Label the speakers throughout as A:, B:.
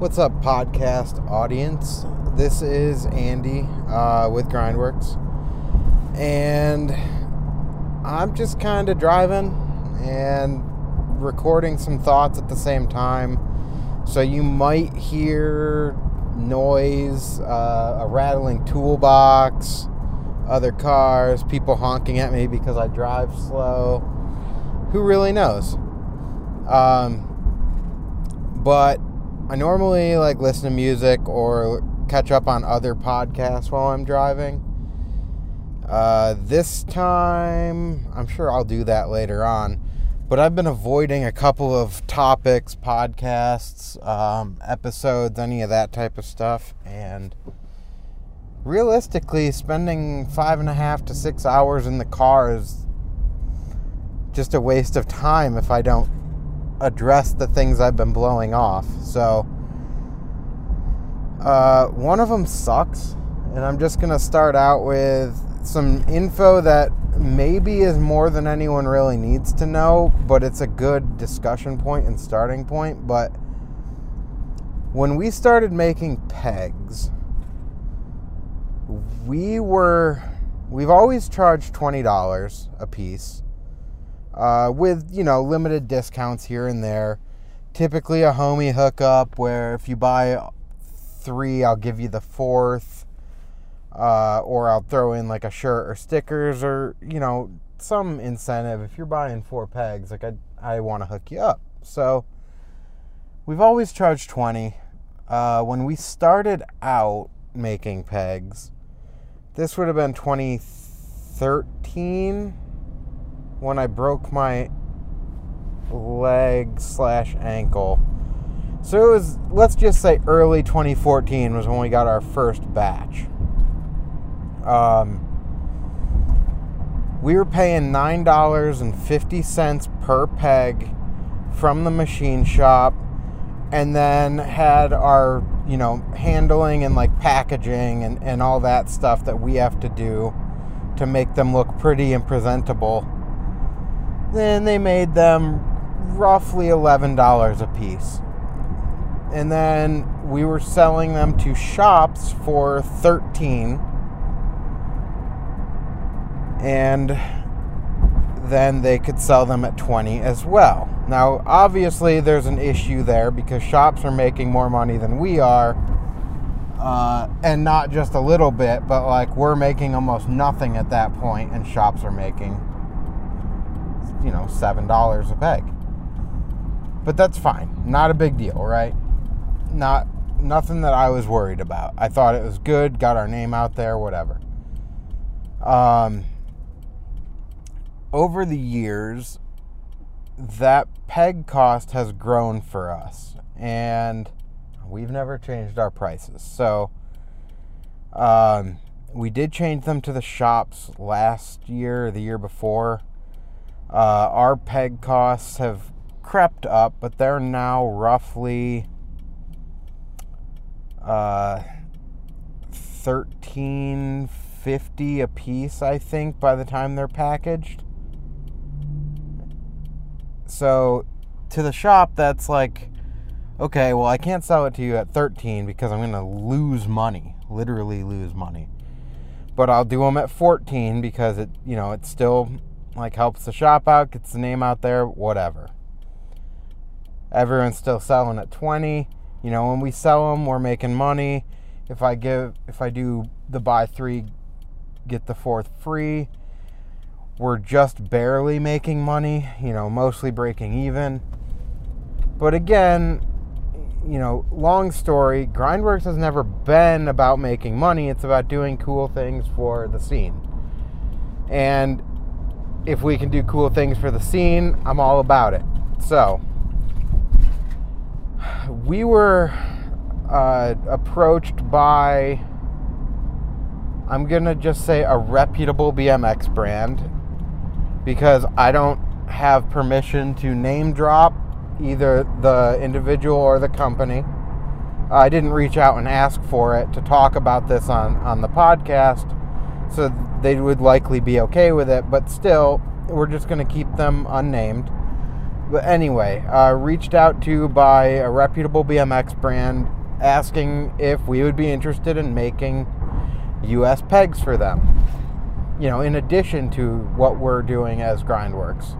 A: What's up, podcast audience? This is Andy uh, with Grindworks, and I'm just kind of driving and recording some thoughts at the same time. So you might hear noise, uh, a rattling toolbox, other cars, people honking at me because I drive slow. Who really knows? Um, but I normally like listen to music or catch up on other podcasts while I'm driving. Uh, this time, I'm sure I'll do that later on. But I've been avoiding a couple of topics, podcasts, um, episodes, any of that type of stuff. And realistically, spending five and a half to six hours in the car is just a waste of time if I don't address the things I've been blowing off. So, uh, one of them sucks, and I'm just going to start out with some info that maybe is more than anyone really needs to know, but it's a good discussion point and starting point. But when we started making pegs, we were we've always charged $20 a piece uh, with you know limited discounts here and there. Typically a homie hookup where if you buy three, I'll give you the fourth, uh, or I'll throw in like a shirt or stickers or you know some incentive. If you're buying four pegs, like I I want to hook you up. So we've always charged twenty. Uh, when we started out making pegs, this would have been 2013 when I broke my leg slash ankle. So it was, let's just say early 2014 was when we got our first batch. Um, we were paying $9.50 per peg from the machine shop and then had our, you know, handling and like packaging and, and all that stuff that we have to do to make them look pretty and presentable then they made them roughly $11 a piece. And then we were selling them to shops for 13 and then they could sell them at 20 as well. Now, obviously there's an issue there because shops are making more money than we are. Uh, and not just a little bit, but like we're making almost nothing at that point, and shops are making you know, $7 a peg. But that's fine. Not a big deal, right? Not nothing that I was worried about. I thought it was good, got our name out there, whatever. Um over the years that peg cost has grown for us and we've never changed our prices. So um we did change them to the shops last year, the year before. Uh, our peg costs have crept up, but they're now roughly uh, thirteen fifty a piece. I think by the time they're packaged. So to the shop, that's like, okay, well, I can't sell it to you at 13 because I'm going to lose money, literally lose money. But I'll do them at 14 because it, you know, it's still like helps the shop out, gets the name out there, whatever. Everyone's still selling at 20. You know, when we sell them, we're making money. If I give if I do the buy 3 get the fourth free, we're just barely making money, you know, mostly breaking even. But again, you know, long story, Grindworks has never been about making money. It's about doing cool things for the scene. And if we can do cool things for the scene, I'm all about it. So, we were uh, approached by, I'm going to just say a reputable BMX brand because I don't have permission to name drop either the individual or the company. I didn't reach out and ask for it to talk about this on, on the podcast so they would likely be okay with it. But still, we're just going to keep them unnamed. But anyway, uh, reached out to by a reputable BMX brand asking if we would be interested in making US pegs for them. You know, in addition to what we're doing as Grindworks.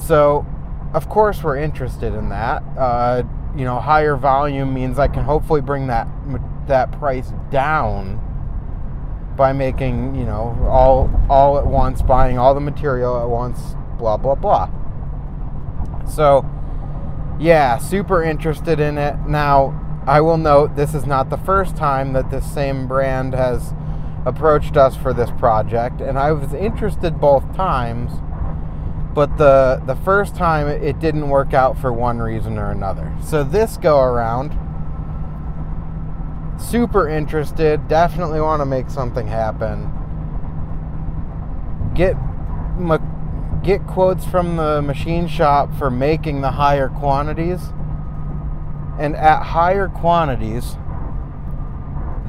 A: So, of course, we're interested in that. Uh, you know, higher volume means I can hopefully bring that that price down by making you know all all at once, buying all the material at once, blah blah blah. So, yeah, super interested in it. Now, I will note this is not the first time that this same brand has approached us for this project, and I was interested both times. But the the first time it didn't work out for one reason or another. So this go around, super interested. Definitely want to make something happen. Get get quotes from the machine shop for making the higher quantities. And at higher quantities,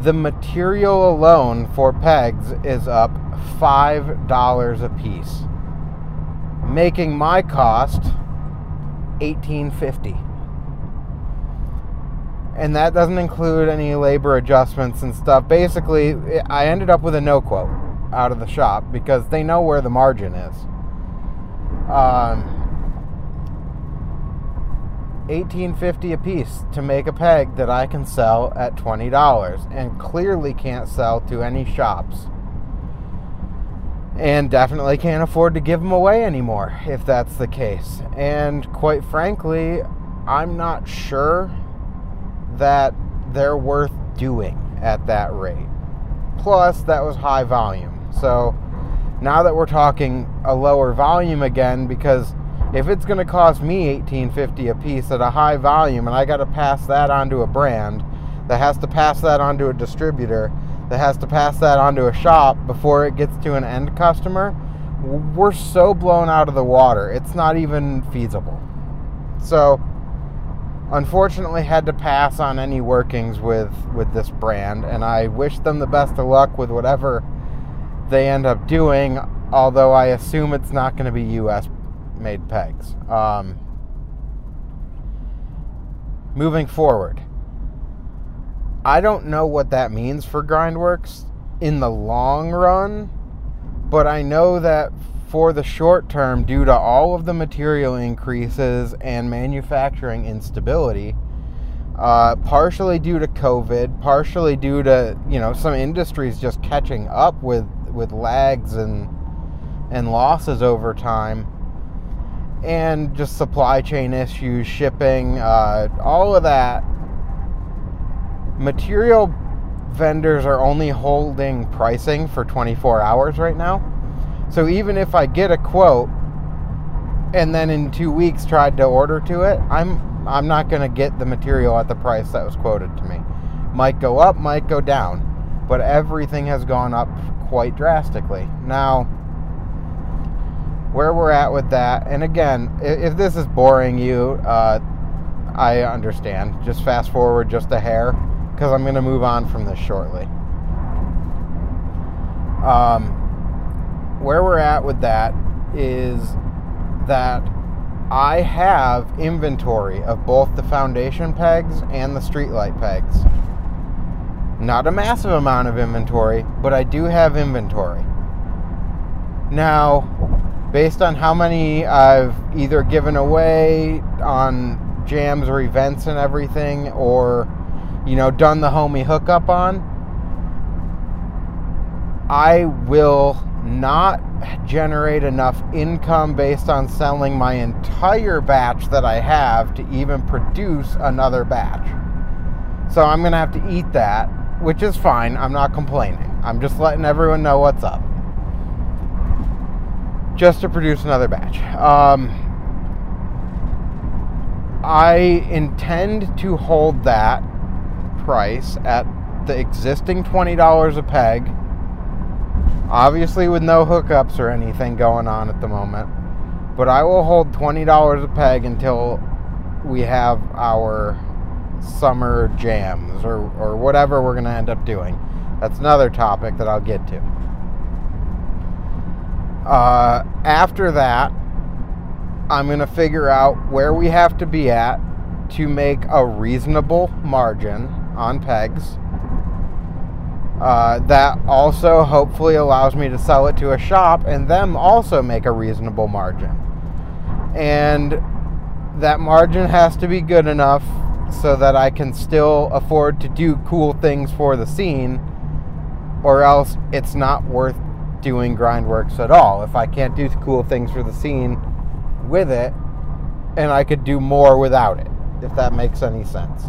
A: the material alone for pegs is up $5 a piece, making my cost 1850 and that doesn't include any labor adjustments and stuff. Basically, I ended up with a no quote out of the shop because they know where the margin is. Um, 1850 a piece to make a peg that I can sell at $20 and clearly can't sell to any shops. And definitely can't afford to give them away anymore if that's the case. And quite frankly, I'm not sure that they're worth doing at that rate. Plus, that was high volume. So, now that we're talking a lower volume again because if it's going to cost me 1850 a piece at a high volume and I got to pass that on to a brand that has to pass that on to a distributor that has to pass that on to a shop before it gets to an end customer we're so blown out of the water it's not even feasible so unfortunately had to pass on any workings with with this brand and I wish them the best of luck with whatever they end up doing, although I assume it's not going to be US made pegs. Um, moving forward, I don't know what that means for Grindworks in the long run, but I know that for the short term, due to all of the material increases and manufacturing instability, uh, partially due to COVID, partially due to you know some industries just catching up with with lags and and losses over time, and just supply chain issues, shipping, uh, all of that. Material vendors are only holding pricing for 24 hours right now. So even if I get a quote and then in 2 weeks tried to order to it, I'm I'm not going to get the material at the price that was quoted to me. Might go up, might go down, but everything has gone up quite drastically. Now, where we're at with that, and again, if this is boring you, uh, I understand. Just fast forward just a hair, because I'm going to move on from this shortly. Um, where we're at with that is that I have inventory of both the foundation pegs and the streetlight pegs. Not a massive amount of inventory, but I do have inventory. Now, based on how many I've either given away on jams or events and everything, or, you know, done the homie hookup on, I will not generate enough income based on selling my entire batch that I have to even produce another batch. So I'm going to have to eat that, which is fine. I'm not complaining. I'm just letting everyone know what's up. Just to produce another batch. Um, I intend to hold that price at the existing $20 a peg Obviously, with no hookups or anything going on at the moment. But I will hold $20 a peg until we have our summer jams or, or whatever we're going to end up doing. That's another topic that I'll get to. Uh, after that, I'm going to figure out where we have to be at to make a reasonable margin on pegs. Uh, that also hopefully allows me to sell it to a shop and them also make a reasonable margin. And that margin has to be good enough so that I can still afford to do cool things for the scene, or else it's not worth doing grindworks at all. If I can't do cool things for the scene with it, and I could do more without it, if that makes any sense.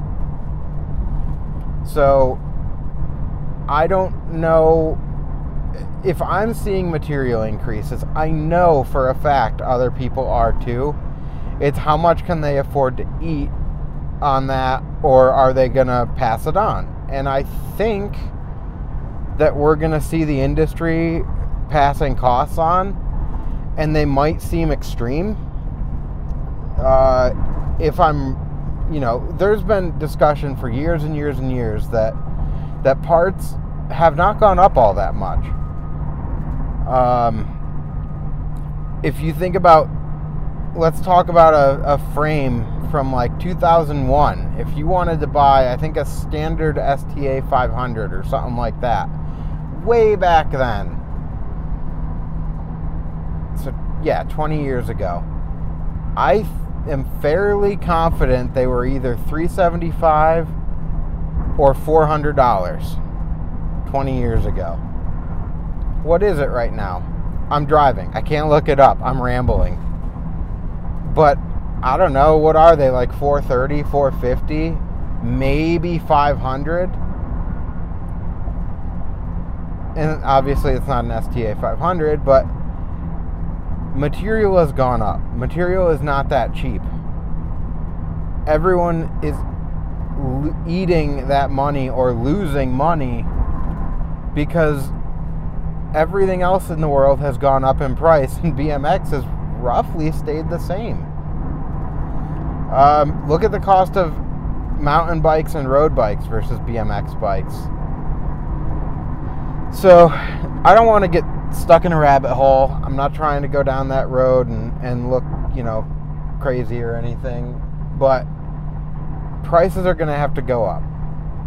A: So, I don't know if I'm seeing material increases. I know for a fact other people are too. It's how much can they afford to eat on that, or are they going to pass it on? And I think that we're going to see the industry passing costs on, and they might seem extreme. Uh, if I'm, you know, there's been discussion for years and years and years that that parts have not gone up all that much. Um, if you think about, let's talk about a, a frame from like 2001. If you wanted to buy, I think, a standard STA 500 or something like that, way back then. So, yeah, 20 years ago. I am fairly confident they were either 375 or $400 20 years ago. What is it right now? I'm driving. I can't look it up. I'm rambling. But I don't know, what are they like 430, 450, maybe 500? And obviously it's not an STA 500, but material has gone up. Material is not that cheap. Everyone is eating that money or losing money because everything else in the world has gone up in price and BMX has roughly stayed the same. Um, look at the cost of mountain bikes and road bikes versus BMX bikes. So, I don't want to get stuck in a rabbit hole. I'm not trying to go down that road and, and look, you know, crazy or anything. But prices are going to have to go up.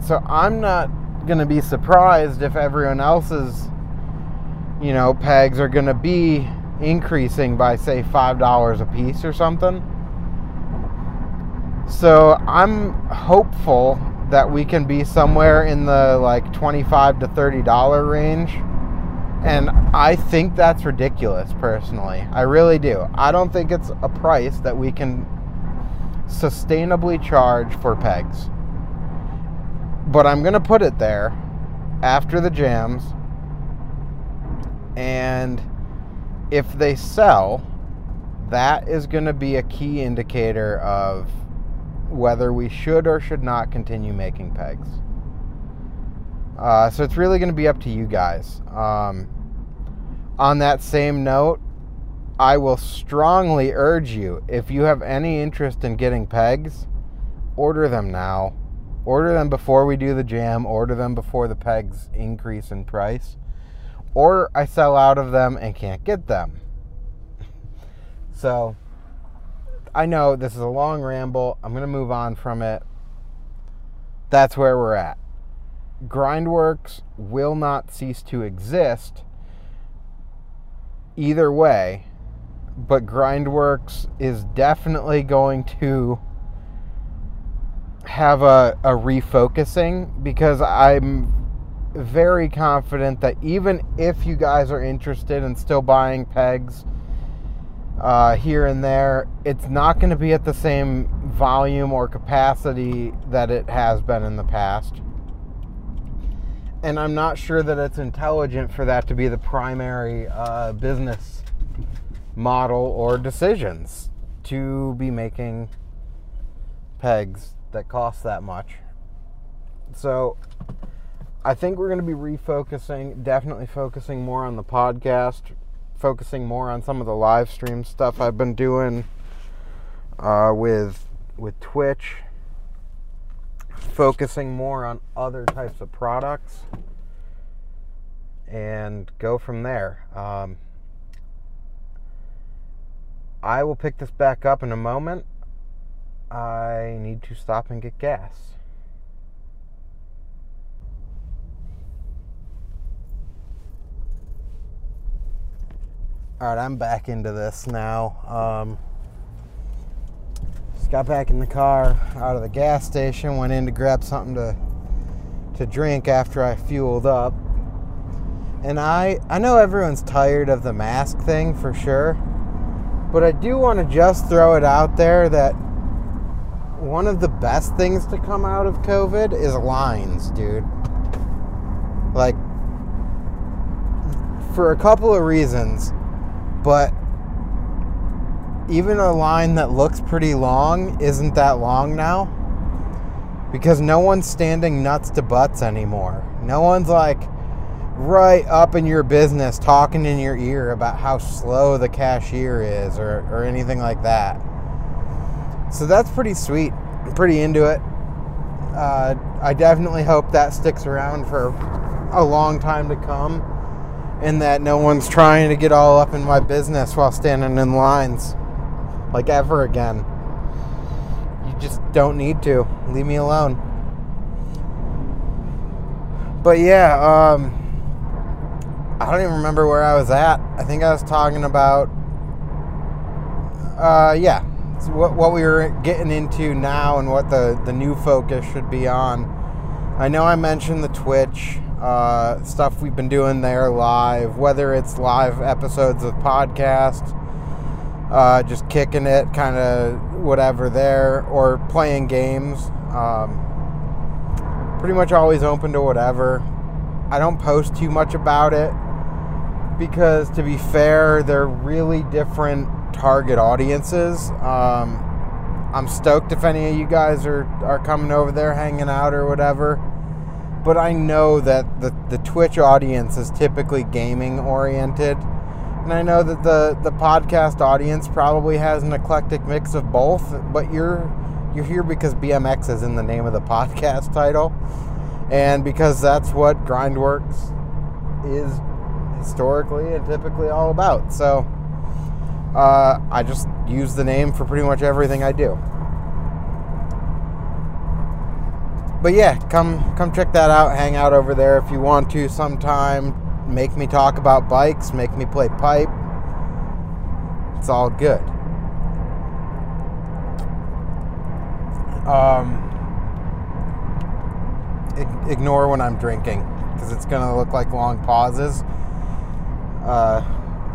A: So, I'm not going to be surprised if everyone else's, you know, pegs are going to be increasing by, say, $5 a piece or something. So I'm hopeful that we can be somewhere in the like 25 to 30 dollar range. And I think that's ridiculous personally. I really do. I don't think it's a price that we can sustainably charge for pegs. But I'm going to put it there after the jams. And if they sell, that is going to be a key indicator of whether we should or should not continue making pegs. Uh, so it's really going to be up to you guys. Um, on that same note, I will strongly urge you if you have any interest in getting pegs, order them now. Order them before we do the jam, order them before the pegs increase in price. Or I sell out of them and can't get them. so I know this is a long ramble. I'm going to move on from it. That's where we're at. Grindworks will not cease to exist either way, but Grindworks is definitely going to have a, a refocusing because I'm very confident that even if you guys are interested in still buying pegs uh, here and there. It's not going to be at the same volume or capacity that it has been in the past. And I'm not sure that it's intelligent for that to be the primary uh, business model or decisions to be making pegs that cost that much. So I think we're going to be refocusing, definitely focusing more on the podcast, focusing more on some of the live stream stuff I've been doing uh, with with Twitch, focusing more on other types of products, and go from there. Um, I will pick this back up in a moment. I need to stop and get gas. All right, I'm back into this now. Um, just got back in the car out of the gas station, went in to grab something to to drink after I fueled up. And I I know everyone's tired of the mask thing for sure, but I do want to just throw it out there that one of the best things to come out of COVID is lines, dude. Like for a couple of reasons but even a line that looks pretty long isn't that long now because no one's standing nuts to butts anymore. No one's like right up in your business talking in your ear about how slow the cashier is or, or anything like that. So that's pretty sweet. I'm pretty into it. Uh, I definitely hope that sticks around for a long time to come and that no one's trying to get all up in my business while standing in lines like ever again. You just don't need to. Leave me alone. But yeah, um, I don't even remember where I was at. I think I was talking about, uh, yeah, what, what we were getting into now and what the, the new focus should be on. I know I mentioned the Twitch uh, stuff we've been doing there live, whether it's live episodes of podcasts, uh, just kicking it, kind of whatever there, or playing games. Um, pretty much always open to whatever. I don't post too much about it because, to be fair, they're really different target audiences. Um, I'm stoked if any of you guys are, are coming over there hanging out or whatever but I know that the, the Twitch audience is typically gaming oriented. And I know that the, the podcast audience probably has an eclectic mix of both, but you're you're here because BMX is in the name of the podcast title. And because that's what Grindworks is historically and typically all about. So uh, I just use the name for pretty much everything I do. but yeah, come come check that out. Hang out over there if you want to sometime. Make me talk about bikes. Make me play pipe. It's all good. Um, ignore when I'm drinking because it's gonna look like long pauses. Uh,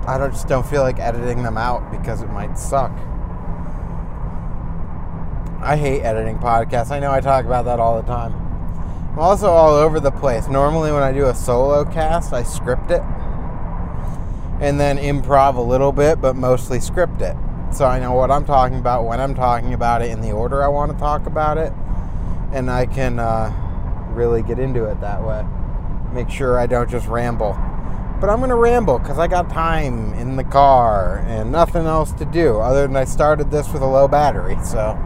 A: I don't, just don't feel like editing them out because it might suck. I hate editing podcasts. I know I talk about that all the time. I'm also all over the place. Normally, when I do a solo cast, I script it and then improv a little bit, but mostly script it. So I know what I'm talking about when I'm talking about it in the order I want to talk about it, and I can uh, really get into it that way. Make sure I don't just ramble. But I'm going to ramble because I got time in the car and nothing else to do other than I started this with a low battery. So.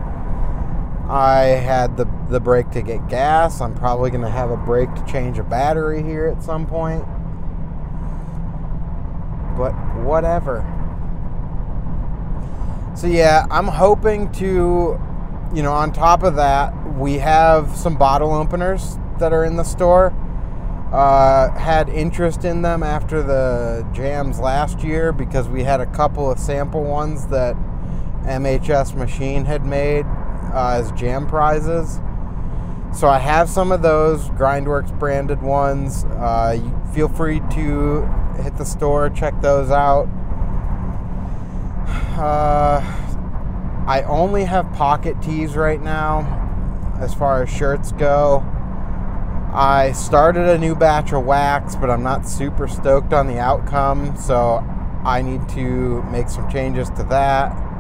A: I had the, the break to get gas. I'm probably going to have a break to change a battery here at some point. But whatever. So, yeah, I'm hoping to, you know, on top of that, we have some bottle openers that are in the store. Uh, had interest in them after the jams last year because we had a couple of sample ones that MHS Machine had made uh, as jam prizes. So I have some of those Grindworks branded ones. Uh, feel free to hit the store, check those out. Uh, I only have pocket tees right now as far as shirts go. I started a new batch of wax, but I'm not super stoked on the outcome, so I need to make some changes to that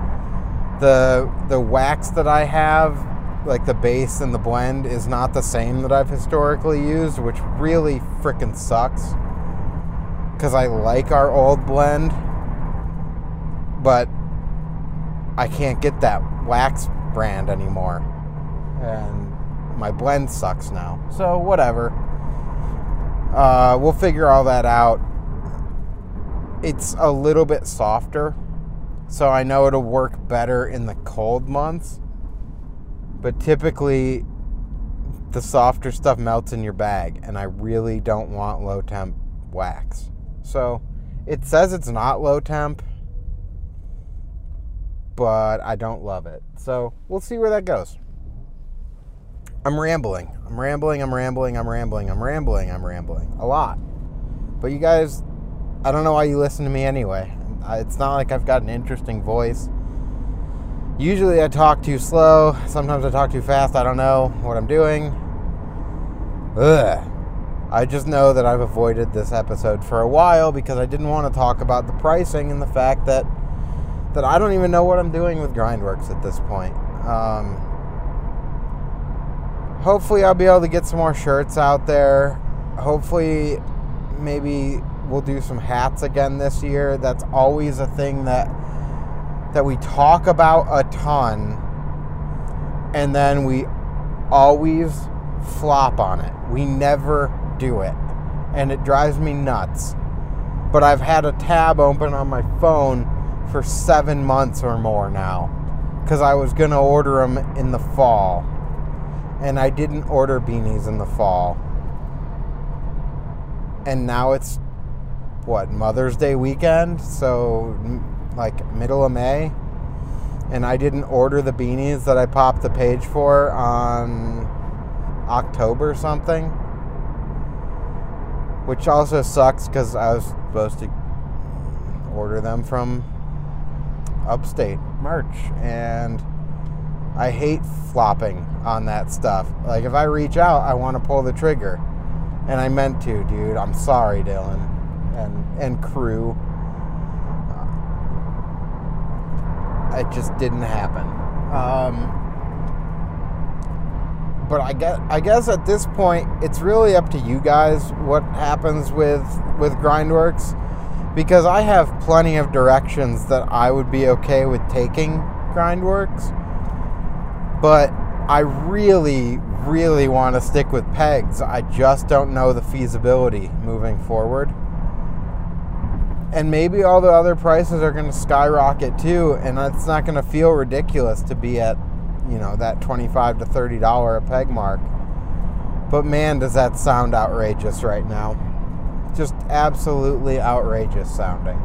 A: the the wax that I have, like the base and the blend, is not the same that I've historically used, which really freaking sucks. Because I like our old blend, but I can't get that wax brand anymore, and my blend sucks now. So whatever. Uh, we'll figure all that out. It's a little bit softer So I know it'll work better in the cold months. But typically, the softer stuff melts in your bag, and I really don't want low temp wax. So it says it's not low temp, but I don't love it. So we'll see where that goes. I'm rambling. I'm rambling. I'm rambling. I'm rambling. I'm rambling. I'm rambling. A lot. But you guys, I don't know why you listen to me anyway. It's not like I've got an interesting voice. Usually I talk too slow. Sometimes I talk too fast. I don't know what I'm doing. Ugh. I just know that I've avoided this episode for a while because I didn't want to talk about the pricing and the fact that that I don't even know what I'm doing with Grindworks at this point. Um, hopefully, I'll be able to get some more shirts out there. Hopefully, maybe we'll do some hats again this year. That's always a thing that that we talk about a ton, and then we always flop on it. We never do it, and it drives me nuts. But I've had a tab open on my phone for seven months or more now because I was going to order them in the fall. And I didn't order beanies in the fall. And now it's what, Mother's Day weekend? So, like, middle of May. And I didn't order the beanies that I popped the page for on October something. Which also sucks because I was supposed to order them from upstate merch and I hate flopping on that stuff. Like if I reach out, I want to pull the trigger. And I meant to, dude. I'm sorry, Dylan and and crew. Uh, it just didn't happen. Um, but I guess I guess at this point, it's really up to you guys what happens with with Grindworks because I have plenty of directions that I would be okay with taking Grindworks, but I really, really want to stick with pegs. I just don't know the feasibility moving forward. And maybe all the other prices are going to skyrocket too, and it's not going to feel ridiculous to be at, you know, that 25 to $30 a peg mark. But man, does that sound outrageous right now just absolutely outrageous sounding.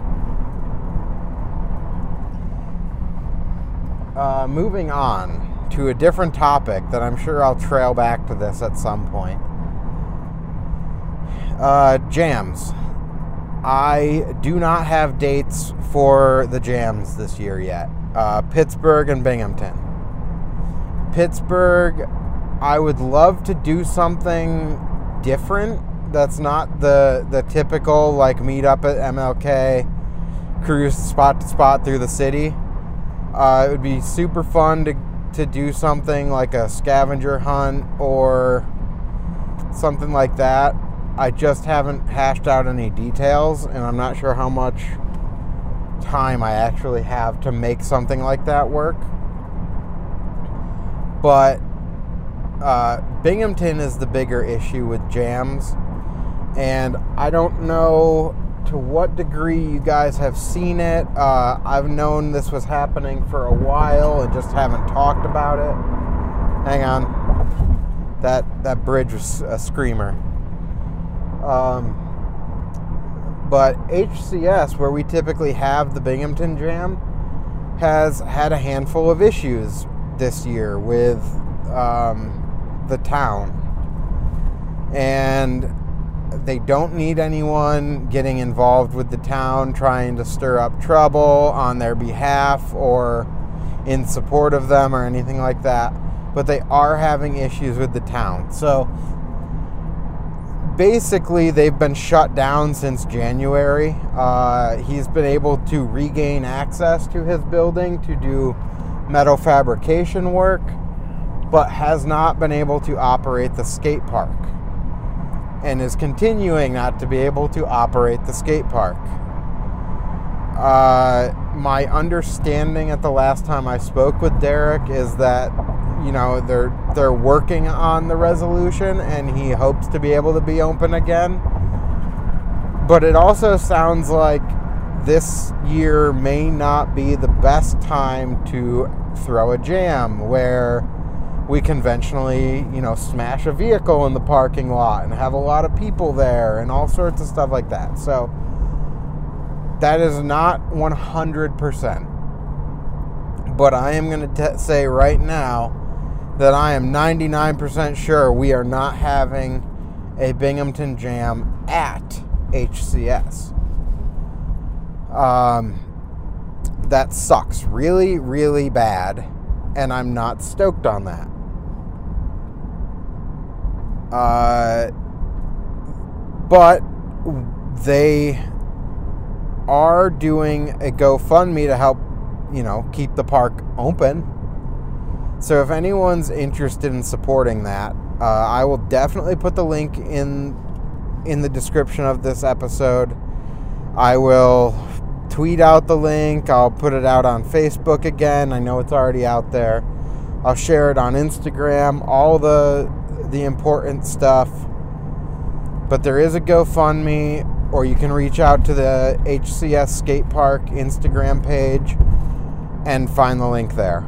A: Uh, moving on to a different topic that I'm sure I'll trail back to this at some point. Uh, jams. I do not have dates for the jams this year yet. Uh, Pittsburgh and Binghamton. Pittsburgh, I would love to do something different that's not the the typical like meet up at MLK, cruise spot to spot through the city. Uh, it would be super fun to to do something like a scavenger hunt or something like that. I just haven't hashed out any details, and I'm not sure how much time I actually have to make something like that work. But uh, Binghamton is the bigger issue with jams and I don't know to what degree you guys have seen it. Uh, I've known this was happening for a while and just haven't talked about it. Hang on, that that bridge was a screamer. Um, but HCS, where we typically have the Binghamton Jam, has had a handful of issues this year with um, the town, and they don't need anyone getting involved with the town trying to stir up trouble on their behalf or in support of them or anything like that. But they are having issues with the town. So basically, they've been shut down since January. Uh, he's been able to regain access to his building to do metal fabrication work, but has not been able to operate the skate park and is continuing not to be able to operate the skate park. Uh, my understanding at the last time I spoke with Derek is that you know they're they're working on the resolution and he hopes to be able to be open again. But it also sounds like this year may not be the best time to throw a jam where we conventionally, you know, smash a vehicle in the parking lot and have a lot of people there and all sorts of stuff like that. So that is not 100%. But I am going to say right now that I am 99% sure we are not having a Binghamton Jam at HCS. Um, that sucks really, really bad, and I'm not stoked on that. Uh, but they are doing a GoFundMe to help, you know, keep the park open. So if anyone's interested in supporting that, uh, I will definitely put the link in in the description of this episode. I will tweet out the link. I'll put it out on Facebook again. I know it's already out there. I'll share it on Instagram. All the the important stuff. But there is a GoFundMe, or you can reach out to the HCS Skate Park Instagram page and find the link there.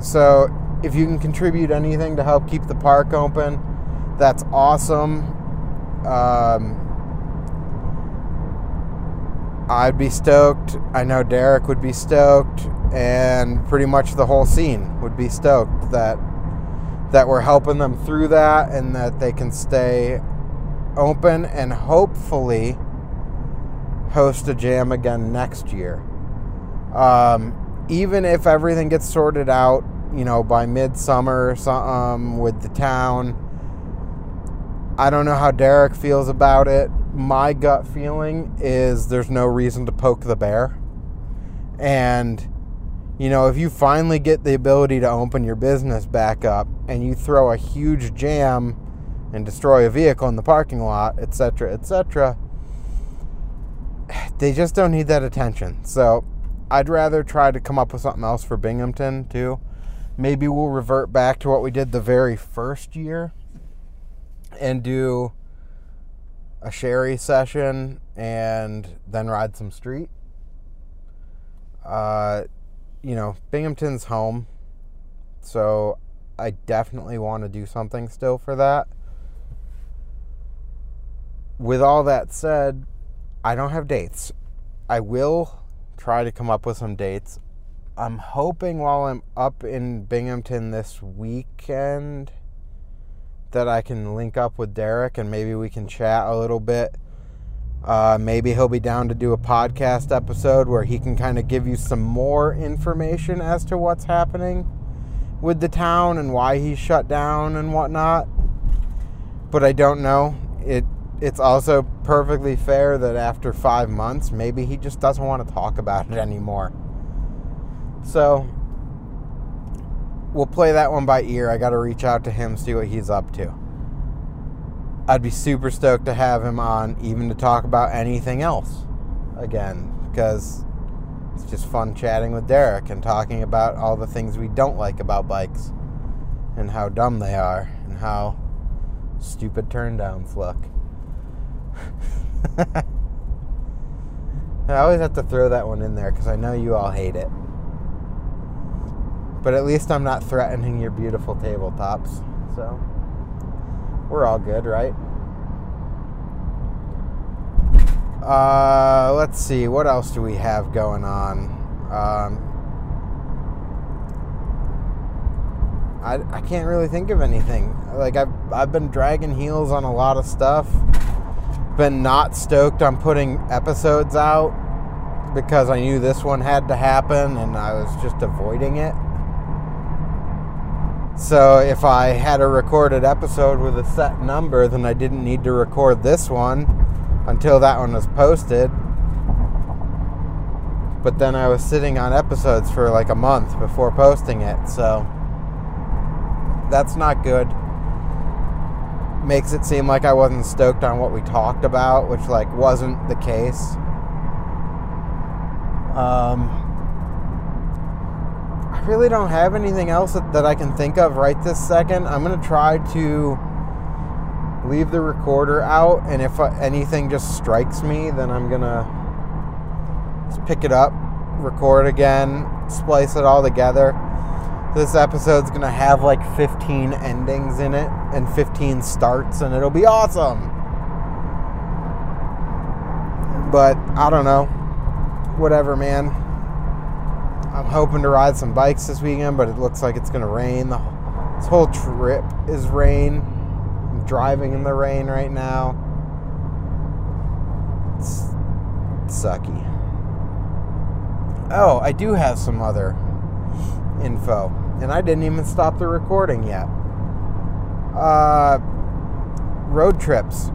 A: So, if you can contribute anything to help keep the park open, that's awesome. Um, I'd be stoked. I know Derek would be stoked, and pretty much the whole scene would be stoked that that we're helping them through that and that they can stay open and hopefully host a jam again next year. Um, even if everything gets sorted out, you know, by midsummer um, with the town, I don't know how Derek feels about it. My gut feeling is there's no reason to poke the bear. And you know, if you finally get the ability to open your business back up and you throw a huge jam and destroy a vehicle in the parking lot, etc., etc., they just don't need that attention. So I'd rather try to come up with something else for Binghamton too. Maybe we'll revert back to what we did the very first year and do a sherry session and then ride some street. Uh, you know, Binghamton's home. So I definitely want to do something still for that. With all that said, I don't have dates. I will try to come up with some dates. I'm hoping while I'm up in Binghamton this weekend that I can link up with Derek and maybe we can chat a little bit uh, maybe he'll be down to do a podcast episode where he can kind of give you some more information as to what's happening with the town and why he's shut down and whatnot. But I don't know. It it's also perfectly fair that after five months, maybe he just doesn't want to talk about it anymore. So we'll play that one by ear. I got to reach out to him, see what he's up to. I'd be super stoked to have him on, even to talk about anything else again, because it's just fun chatting with Derek and talking about all the things we don't like about bikes and how dumb they are and how stupid turndowns look. I always have to throw that one in there because I know you all hate it. But at least I'm not threatening your beautiful tabletops, so. We're all good, right? Uh, let's see. What else do we have going on? Um, I, I can't really think of anything. Like I've I've been dragging heels on a lot of stuff. Been not stoked on putting episodes out because I knew this one had to happen and I was just avoiding it. So if I had a recorded episode with a set number, then I didn't need to record this one until that one was posted. But then I was sitting on episodes for like a month before posting it, so that's not good. Makes it seem like I wasn't stoked on what we talked about, which like wasn't the case. Um, I really don't have anything else that, I can think of right this second. I'm to try to leave the recorder out, and if uh, anything just strikes me, then I'm gonna pick it up, record again, splice it all together. This episode's gonna have like 15 endings in it and 15 starts, and it'll be awesome. But I don't know. Whatever, man. I'm hoping to ride some bikes this weekend, but it looks like it's gonna rain. This whole trip is rain. I'm driving in the rain right now. It's sucky. Oh, I do have some other info, and I didn't even stop the recording yet. Uh, road trips.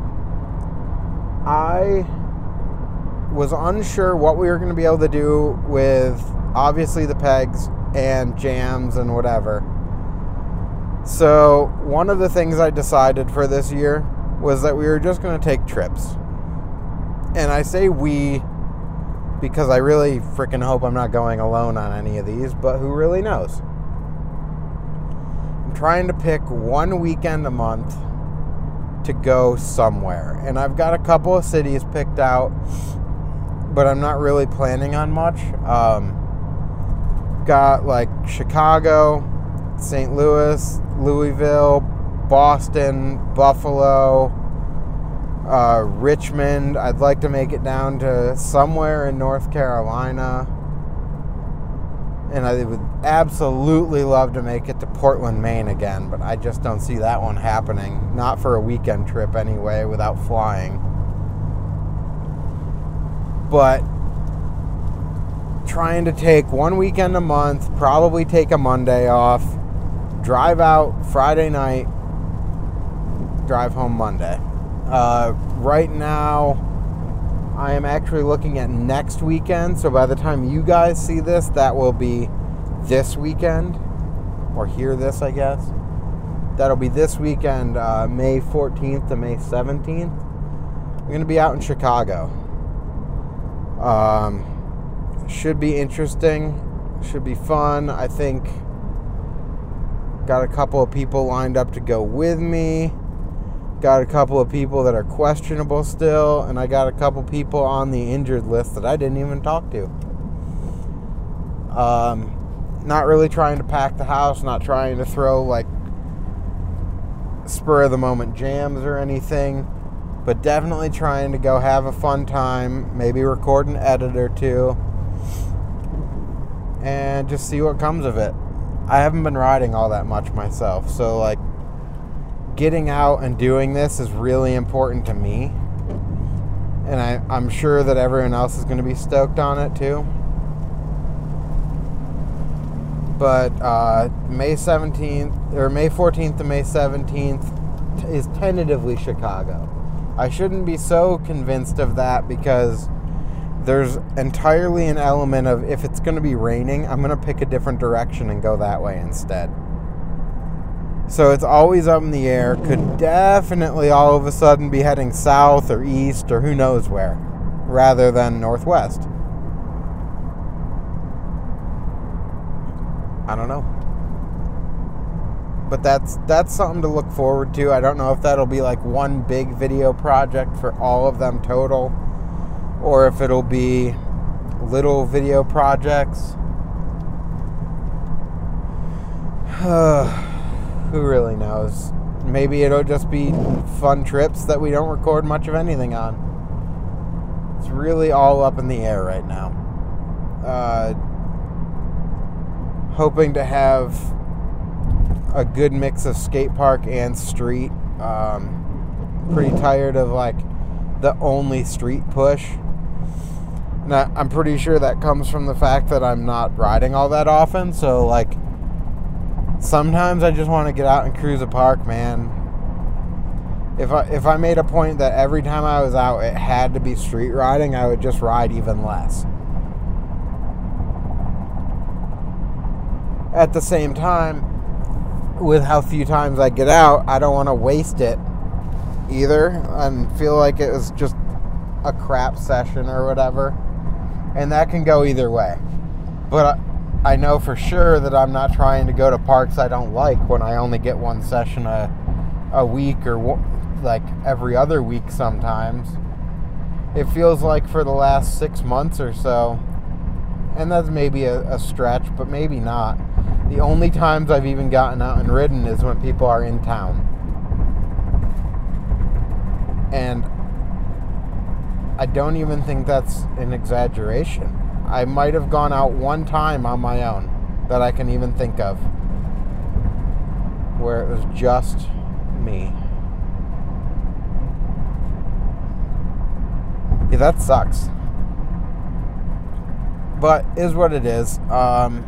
A: I was unsure what we were going to be able to do with obviously the pegs and jams and whatever. So, one of the things I decided for this year was that we were just going to take trips. And I say we because I really freaking hope I'm not going alone on any of these, but who really knows? I'm trying to pick one weekend a month to go somewhere. And I've got a couple of cities picked out, but I'm not really planning on much. Um, got like Chicago, St. Louis, Louisville, Boston, Buffalo, uh, Richmond. I'd like to make it down to somewhere in North Carolina. And I would absolutely love to make it to Portland, Maine again, but I just don't see that one happening. Not for a weekend trip anyway, without flying. But trying to take one weekend a month, probably take a Monday off, drive out Friday night, drive home Monday. Uh, right now, I am actually looking at next weekend. So by the time you guys see this, that will be this weekend, or hear this, I guess. That'll be this weekend, uh, May 14th to May 17th. I'm going to be out in Chicago. Um, should be interesting. Should be fun. I think got a couple of people lined up to go with me. Got a couple of people that are questionable still, and I got a couple people on the injured list that I didn't even talk to. Um, not really trying to pack the house, not trying to throw like spur of the moment jams or anything, but definitely trying to go have a fun time, maybe record an edit or two, and just see what comes of it. I haven't been riding all that much myself, so like getting out and doing this is really important to me. And I, I'm sure that everyone else is going to be stoked on it too. But uh, May 17th, or May 14th to May 17th is tentatively Chicago. I shouldn't be so convinced of that because there's entirely an element of if it's going to be raining, I'm going to pick a different direction and go that way instead. So it's always up in the air. Could definitely all of a sudden be heading south or east or who knows where, rather than northwest. I don't know. But that's that's something to look forward to. I don't know if that'll be like one big video project for all of them total or if it'll be little video projects. who really knows? Maybe it'll just be fun trips that we don't record much of anything on. It's really all up in the air right now. Uh, hoping to have a good mix of skate park and street. Um, pretty tired of like the only street push. Now, I'm pretty sure that comes from the fact that I'm not riding all that often. So, like, sometimes I just want to get out and cruise a park, man. If I if I made a point that every time I was out it had to be street riding, I would just ride even less. At the same time, with how few times I get out, I don't want to waste it either and feel like it was just a crap session or whatever. And that can go either way. But I know for sure that I'm not trying to go to parks I don't like when I only get one session a, a week or like every other week sometimes. It feels like for the last six months or so, and that's maybe a, a stretch, but maybe not. The only times I've even gotten out and ridden is when people are in town. And I don't even think that's an exaggeration. I might have gone out one time on my own that I can even think of where it was just me. Yeah, that sucks. But is what it is. Um,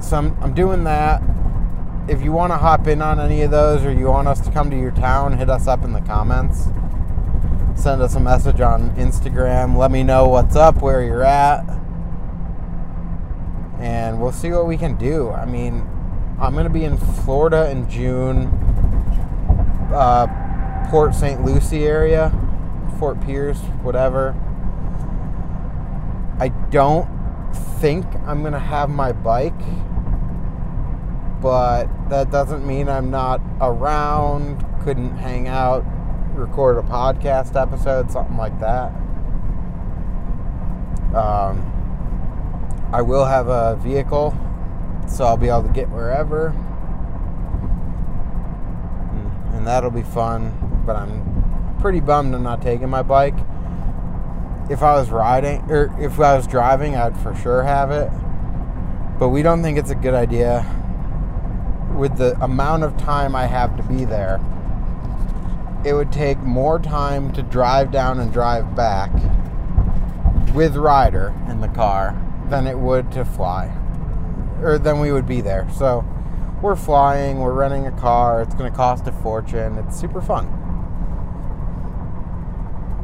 A: so I'm, I'm doing that. If you want to hop in on any of those or you want us to come to your town, hit us up in the comments. Send us a message on Instagram. Let me know what's up, where you're at. And we'll see what we can do. I mean, I'm going to be in Florida in June, uh, Port St. Lucie area, Fort Pierce, whatever. I don't think I'm going to have my bike, but that doesn't mean I'm not around, couldn't hang out, record a podcast episode, something like that. Um, I will have a vehicle, so I'll be able to get wherever. And that'll be fun, but I'm pretty bummed I'm not taking my bike if I was riding or if I was driving, I'd for sure have it. But we don't think it's a good idea with the amount of time I have to be there. It would take more time to drive down and drive back with Ryder in the car than it would to fly or than we would be there. So we're flying, we're renting a car, it's going to cost a fortune. It's super fun.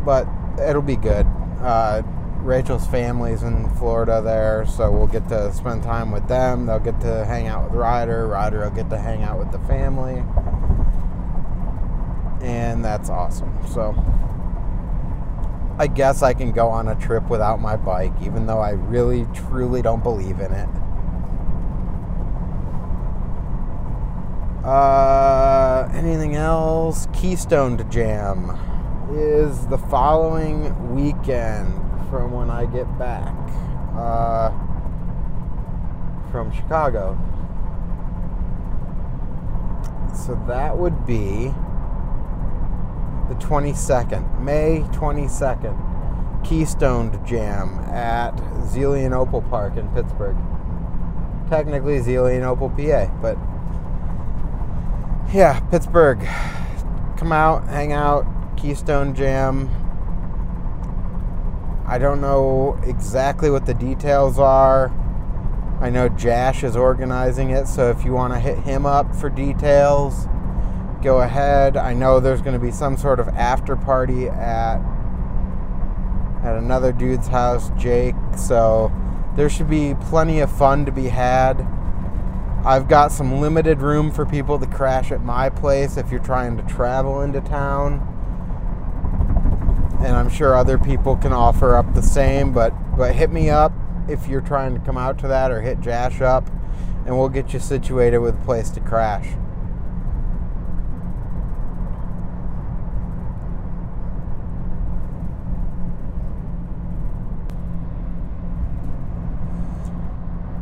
A: But it'll be good uh, Rachel's family's in Florida there, so we'll get to spend time with them. They'll get to hang out with Ryder. Ryder will get to hang out with the family. And that's awesome. So I guess I can go on a trip without my bike, even though I really, truly don't believe in it. Uh, anything else? Keystone to Jam is the following weekend from when I get back uh, from Chicago. So that would be the 22nd, May 22nd, Keystone Jam at Zelienople Park in Pittsburgh. Technically Zelienople, PA, but yeah, Pittsburgh. Come out, hang out, Keystone Jam. I don't know exactly what the details are. I know Jash is organizing it, so if you want to hit him up for details, go ahead. I know there's going to be some sort of after party at at another dude's house, Jake, so there should be plenty of fun to be had. I've got some limited room for people to crash at my place if you're trying to travel into town and I'm sure other people can offer up the same. But but hit me up if you're trying to come out to that, or hit Jash up, and we'll get you situated with a place to crash.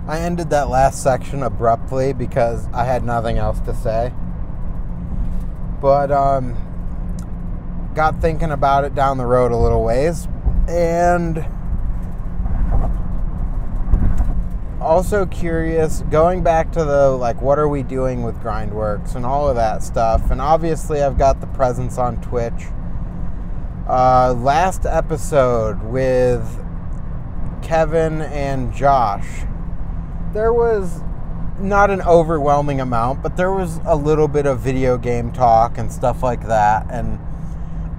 A: I ended that last section abruptly because I had nothing else to say. But um, got thinking about it down the road a little ways and also curious going back to the like what are we doing with grindworks and all of that stuff and obviously i've got the presence on twitch uh, last episode with kevin and josh there was not an overwhelming amount but there was a little bit of video game talk and stuff like that and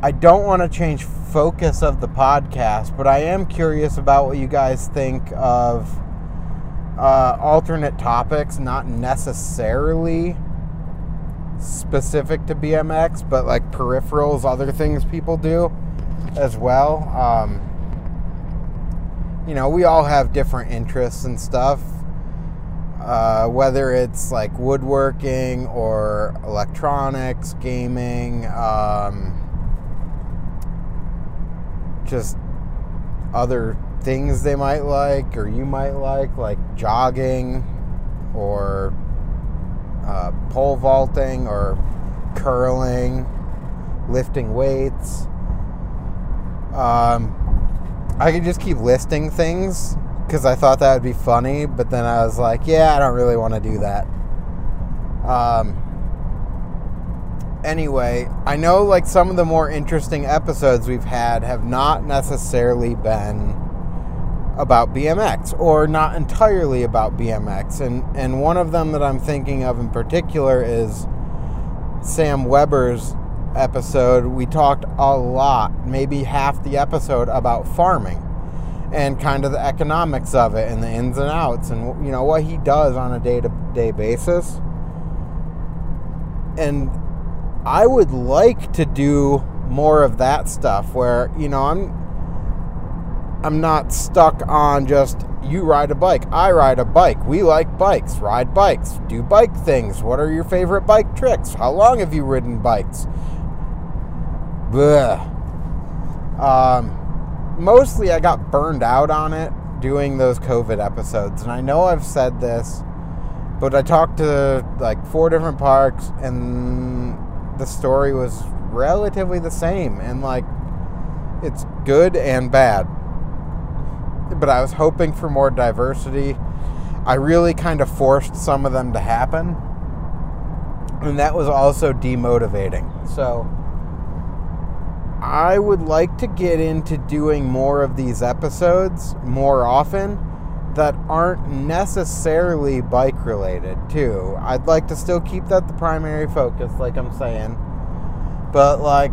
A: I don't want to change focus of the podcast, but I am curious about what you guys think of uh, alternate topics, not necessarily specific to BMX, but like peripherals, other things people do as well. Um, you know, we all have different interests and stuff. Uh, whether it's like woodworking or electronics, gaming, um, just other things they might like or you might like, like jogging or uh, pole vaulting or curling, lifting weights. Um, I could just keep listing things because I thought that would be funny, but then I was like, yeah, I don't really want to do that. Um, anyway, I know like some of the more interesting episodes we've had have not necessarily been about BMX or not entirely about BMX. And and one of them that I'm thinking of in particular is Sam Weber's episode. We talked a lot, maybe half the episode about farming and kind of the economics of it and the ins and outs and you know what he does on a day-to-day basis. And I would like to do more of that stuff where, you know, I'm I'm not stuck on just you ride a bike, I ride a bike. We like bikes, ride bikes, do bike things. What are your favorite bike tricks? How long have you ridden bikes? Bleh. Um, mostly I got burned out on it doing those COVID episodes. And I know I've said this, but I talked to like four different parks and the story was relatively the same. And like, it's good and bad but I was hoping for more diversity. I really kind of forced some of them to happen. And that was also demotivating. So I would like to get into doing more of these episodes more often that aren't necessarily bike related, too. I'd like to still keep that the primary focus, like I'm saying. But, like,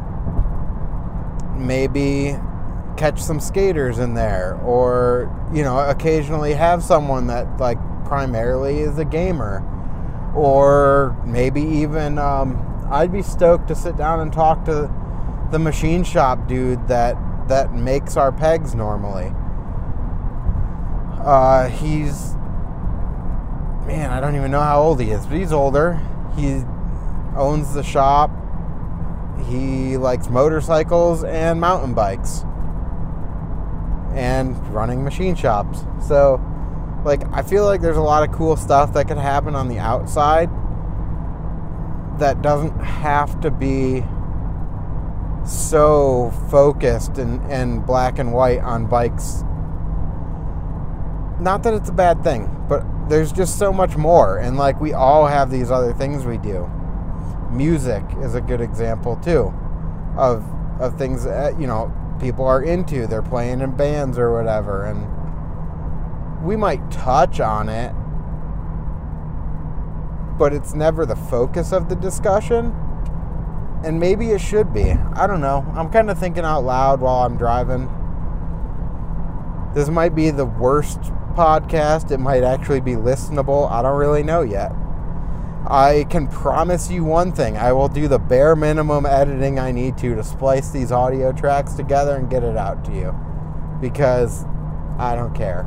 A: maybe catch some skaters in there or you know occasionally have someone that like primarily is a gamer or maybe even um, i'd be stoked to sit down and talk to the machine shop dude that that makes our pegs normally. Uh, he's man i don't even know how old he is but he's older. He owns the shop. He likes motorcycles and mountain bikes and running machine shops. So, like, I feel like there's a lot of cool stuff that could happen on the outside that doesn't have to be so focused and, and black and white on bikes. Not that it's a bad thing, but there's just so much more. And, like, we all have these other things we do. Music is a good example, too, of, of things that, you know, people are into. They're playing in bands or whatever. And we might touch on it, but it's never the focus of the discussion. And maybe it should be. I don't know. I'm kind of thinking out loud while I'm driving. This might be the worst podcast. It might actually be listenable. I don't really know yet. I can promise you one thing I will do the bare minimum editing I need to to splice these audio tracks together and get it out to you because I don't care.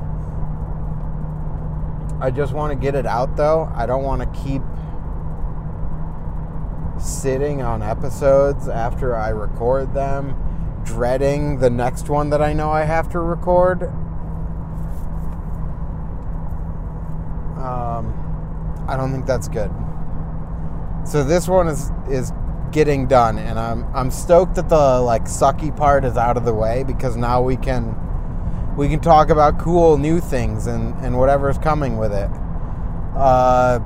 A: I just want to get it out though. I don't want to keep sitting on episodes after I record them, dreading the next one that I know I have to record. Um, I don't think that's good. So this one is is getting done, and I'm I'm stoked that the like sucky part is out of the way because now we can we can talk about cool new things and and whatever's coming with it. Uh,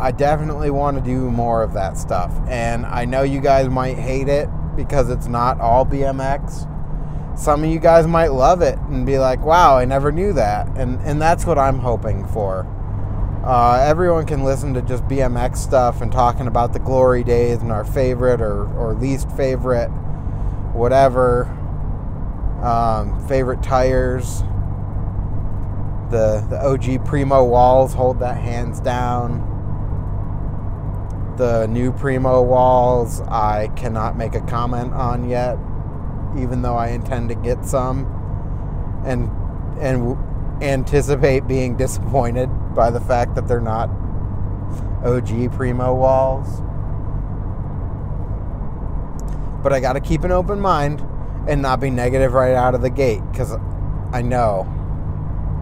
A: I definitely want to do more of that stuff, and I know you guys might hate it because it's not all BMX. Some of you guys might love it and be like, "Wow, I never knew that," and and that's what I'm hoping for. Uh, everyone can listen to just BMX stuff and talking about the glory days and our favorite or, or least favorite, whatever, um, favorite tires. The, the OG Primo walls hold that hands down. The new Primo walls, I cannot make a comment on yet, even though I intend to get some. And and anticipate being disappointed by the fact that they're not OG primo walls. But I got to keep an open mind and not be negative right out of the gate because I know.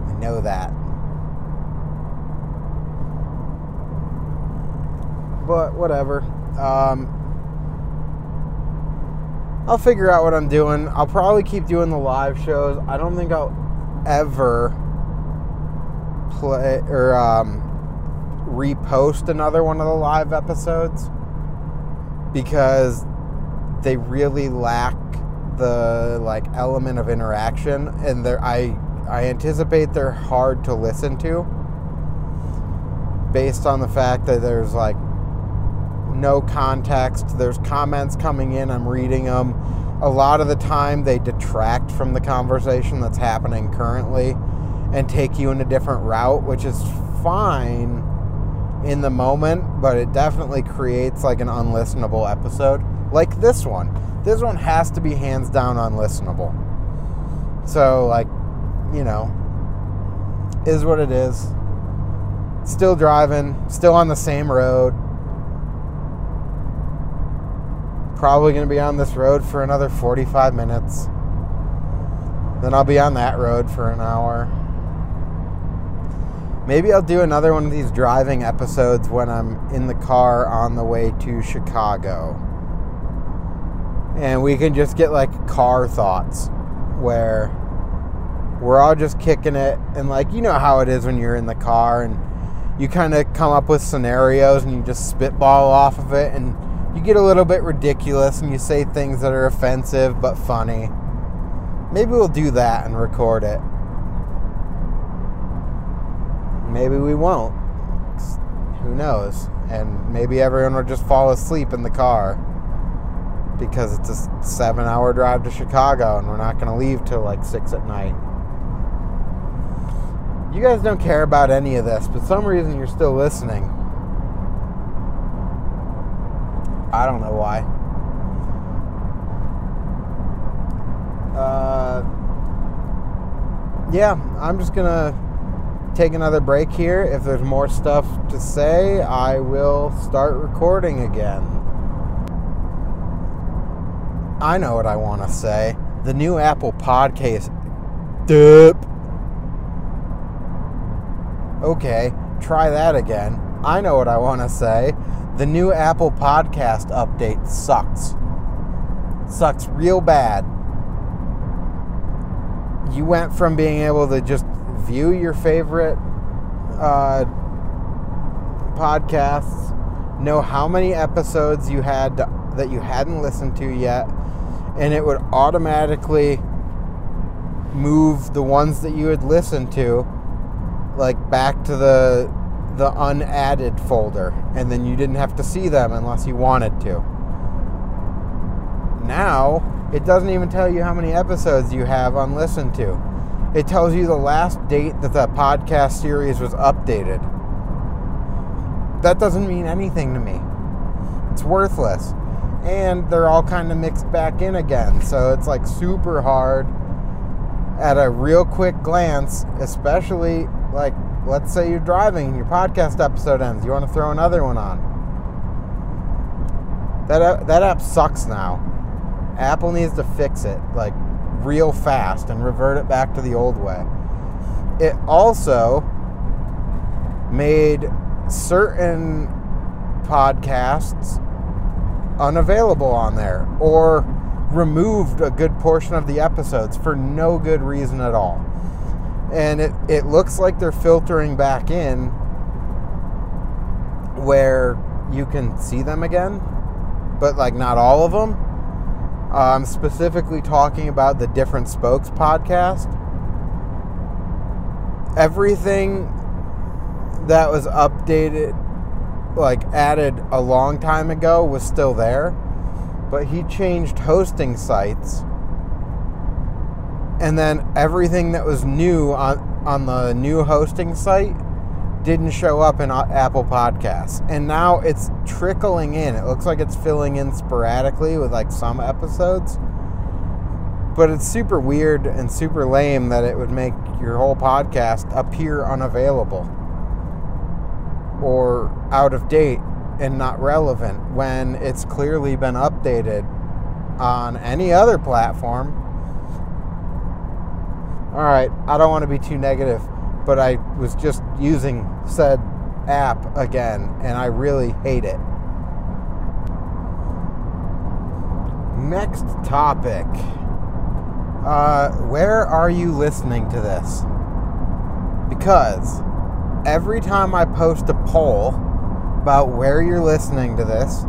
A: I know that. But whatever. Um, I'll figure out what I'm doing. I'll probably keep doing the live shows. I don't think I'll ever play or um, repost another one of the live episodes because they really lack the like element of interaction and I I anticipate they're hard to listen to based on the fact that there's like no context. There's comments coming in, I'm reading them. A lot of the time, they detract from the conversation that's happening currently and take you in a different route, which is fine in the moment, but it definitely creates like an unlistenable episode. Like this one. This one has to be hands down unlistenable. So, like, you know, is what it is. Still driving, still on the same road probably going to be on this road for another 45 minutes. Then I'll be on that road for an hour. Maybe I'll do another one of these driving episodes when I'm in the car on the way to Chicago. And we can just get like car thoughts where we're all just kicking it. And like, you know how it is when you're in the car and you kind of come up with scenarios and you just spitball off of it. And you get a little bit ridiculous and you say things that are offensive but funny. Maybe we'll do that and record it. Maybe we won't. Who knows? And maybe everyone will just fall asleep in the car because it's a seven hour drive to Chicago and we're not going to leave till like six at night. You guys don't care about any of this, but some reason you're still listening. I don't know why. Uh, yeah, I'm just gonna take another break here. If there's more stuff to say, I will start recording again. I know what I want to say. The new Apple Podcast. Dip. Okay, try that again. I know what I want to say. The new Apple Podcast update sucks. Sucks real bad. You went from being able to just view your favorite uh, podcasts, know how many episodes you had to, that you hadn't listened to yet, and it would automatically move the ones that you had listened to like back to the the unadded folder, and then you didn't have to see them unless you wanted to. Now, it doesn't even tell you how many episodes you have unlistened to. It tells you the last date that the podcast series was updated. That doesn't mean anything to me. It's worthless. And they're all kind of mixed back in again. So it's like super hard at a real quick glance, especially like let's say you're driving and your podcast episode ends. You want to throw another one on. That that app sucks now. Apple needs to fix it like real fast and revert it back to the old way. It also made certain podcasts unavailable on there or removed a good portion of the episodes for no good reason at all and it, it looks like they're filtering back in where you can see them again, but like not all of them. Uh, I'm specifically talking about the Different Spokes podcast. Everything that was updated, like added a long time ago, was still there, but he changed hosting sites and then everything that was new on on the new hosting site didn't show up in uh, Apple Podcasts. And now it's trickling in. It looks like it's filling in sporadically with like some episodes. But it's super weird and super lame that it would make your whole podcast appear unavailable or out of date and not relevant when it's clearly been updated on any other platform. All right, I don't want to be too negative, but I was just using said app again and I really hate it. Next topic. Uh, where are you listening to this? Because every time I post a poll about where you're listening to this,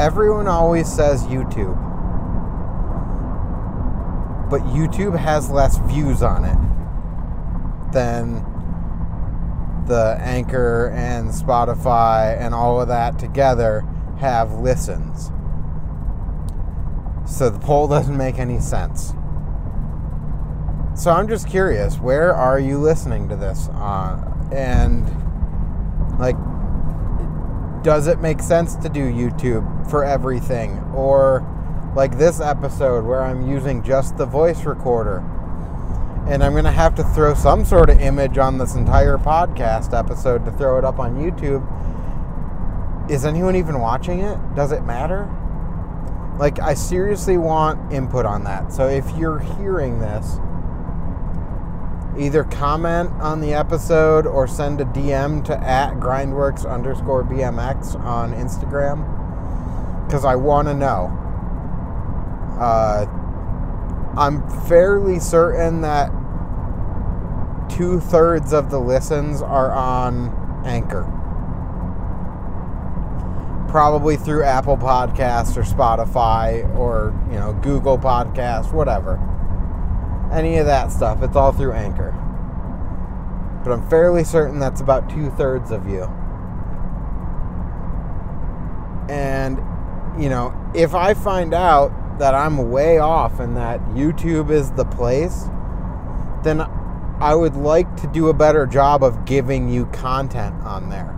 A: everyone always says YouTube. But YouTube has less views on it than the Anchor and Spotify and all of that together have listens. So the poll doesn't make any sense. So I'm just curious, where are you listening to this on? And like does it make sense to do YouTube for everything or like this episode where I'm using just the voice recorder? And I'm going to have to throw some sort of image on this entire podcast episode to throw it up on YouTube. Is anyone even watching it? Does it matter? Like, I seriously want input on that. So if you're hearing this, either comment on the episode or send a DM to at grindworks underscore BMX on Instagram because I want to know. Uh, I'm fairly certain that two thirds of the listens are on Anchor probably through Apple Podcasts or Spotify or, you know, Google Podcasts, whatever. Any of that stuff, it's all through Anchor. But I'm fairly certain that's about two thirds of you. And, you know, if I find out that I'm way off and that YouTube is the place, then I would like to do a better job of giving you content on there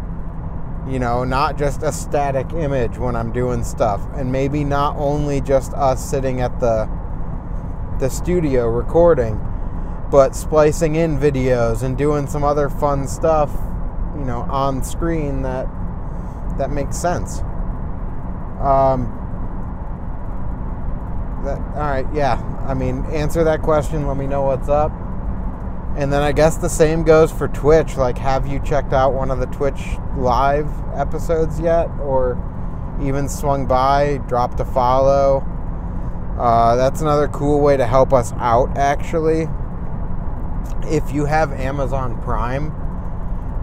A: you know, not just a static image when I'm doing stuff, and maybe not only just us sitting at the the studio recording, but splicing in videos and doing some other fun stuff, you know, on screen that that makes sense. Um, that all right, yeah. I mean, answer that question. Let me know what's up. And then I guess the same goes for Twitch. Like, have you checked out one of the Twitch live episodes yet? Or even swung by, dropped a follow? Uh, that's another cool way to help us out, actually. If you have Amazon Prime,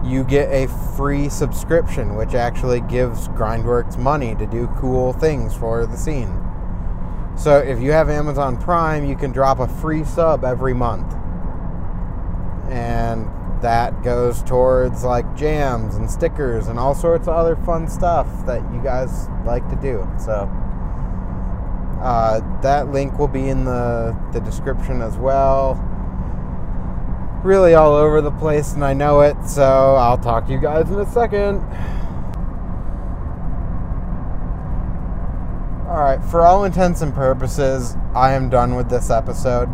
A: you get a free subscription, which actually gives Grindworks money to do cool things for the scene. So if you have Amazon Prime, you can drop a free sub every month and that goes towards like jams and stickers and all sorts of other fun stuff that you guys like to do. So uh, that link will be in the, the description as well. Really all over the place, and I know it, so I'll talk to you guys in a second. Alright, for all intents and purposes, I am done with this episode.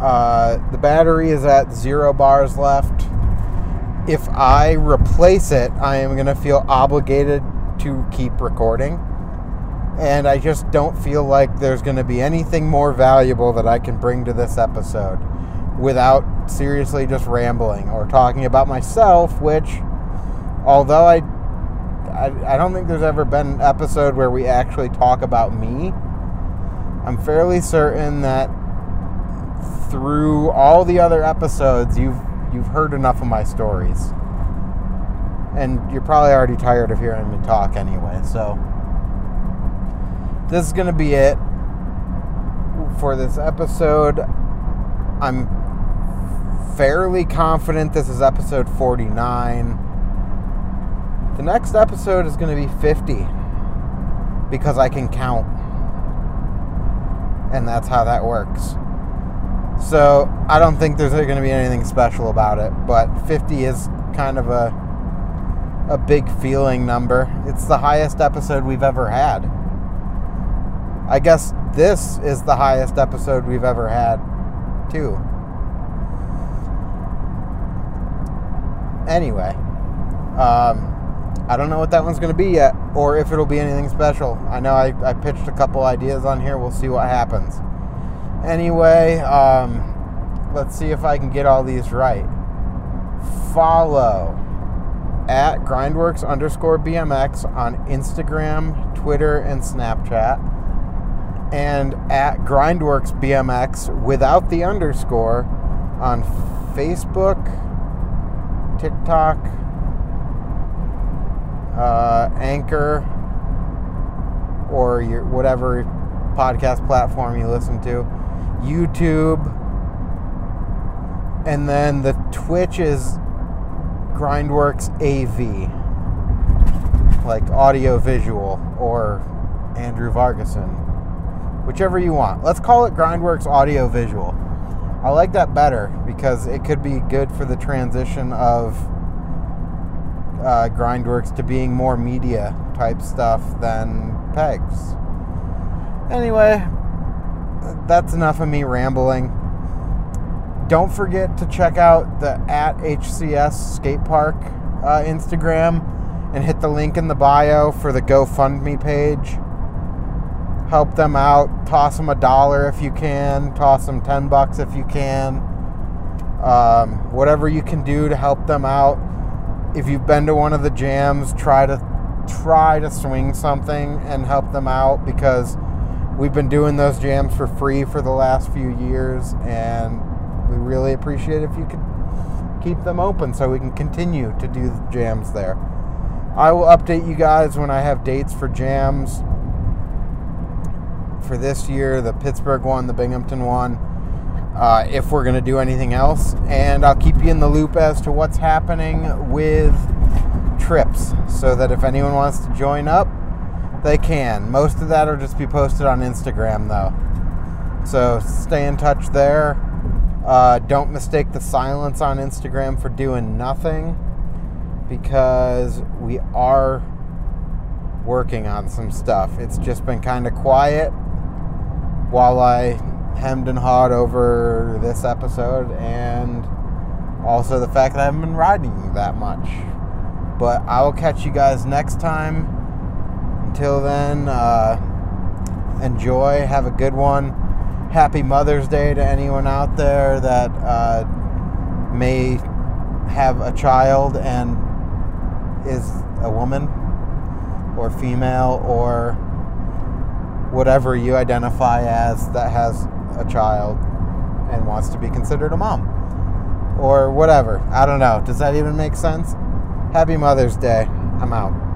A: Uh, the battery is at zero bars left. If I replace it, I am going to feel obligated to keep recording. And I just don't feel like there's going to be anything more valuable that I can bring to this episode without seriously just rambling or talking about myself, which, although I, I, I don't think there's ever been an episode where we actually talk about me, I'm fairly certain that through all the other episodes, you've you've heard enough of my stories. And you're probably already tired of hearing me talk anyway. So this is going to be it for this episode. I'm fairly confident this is episode 49. The next episode is going to be 50 because I can count. And that's how that works. So I don't think there's going to be anything special about it, but 50 is kind of a a big feeling number. It's the highest episode we've ever had. I guess this is the highest episode we've ever had, too. Anyway, um, I don't know what that one's going to be yet, or if it'll be anything special. I know I, I pitched a couple ideas on here. We'll see what happens. Anyway, um, let's see if I can get all these right. Follow at grindworks underscore BMX on Instagram, Twitter, and Snapchat. And at grindworks BMX without the underscore on Facebook, TikTok, uh, Anchor, or your whatever podcast platform you listen to, YouTube, and then the Twitch is Grindworks AV, like audio visual, or Andrew Vargason, whichever you want. Let's call it Grindworks Audio Visual. I like that better because it could be good for the transition of uh, Grindworks to being more media type stuff than pegs. Anyway, that's enough of me rambling. Don't forget to check out the at HCS skate park uh, Instagram and hit the link in the bio for the GoFundMe page. Help them out. Toss them a dollar if you can. Toss them 10 bucks if you can. Um, whatever you can do to help them out. If you've been to one of the jams, try to try to swing something and help them out because we've been doing those jams for free for the last few years and we really appreciate if you could keep them open so we can continue to do the jams there. I will update you guys when I have dates for jams for this year, the Pittsburgh one, the Binghamton one, uh, if we're going to do anything else. And I'll keep you in the loop as to what's happening with trips so that if anyone wants to join up, they can. Most of that will just be posted on Instagram though. So stay in touch there. Uh, don't mistake the silence on Instagram for doing nothing because we are working on some stuff. It's just been kind of quiet while I hemmed and hawed over this episode and also the fact that I haven't been riding that much. But I will catch you guys next time. Until then, uh, enjoy, have a good one happy Mother's Day to anyone out there that uh, may have a child and is a woman or female or whatever you identify as that has a child and wants to be considered a mom or whatever. I don't know. Does that even make sense? Happy Mother's Day. I'm out.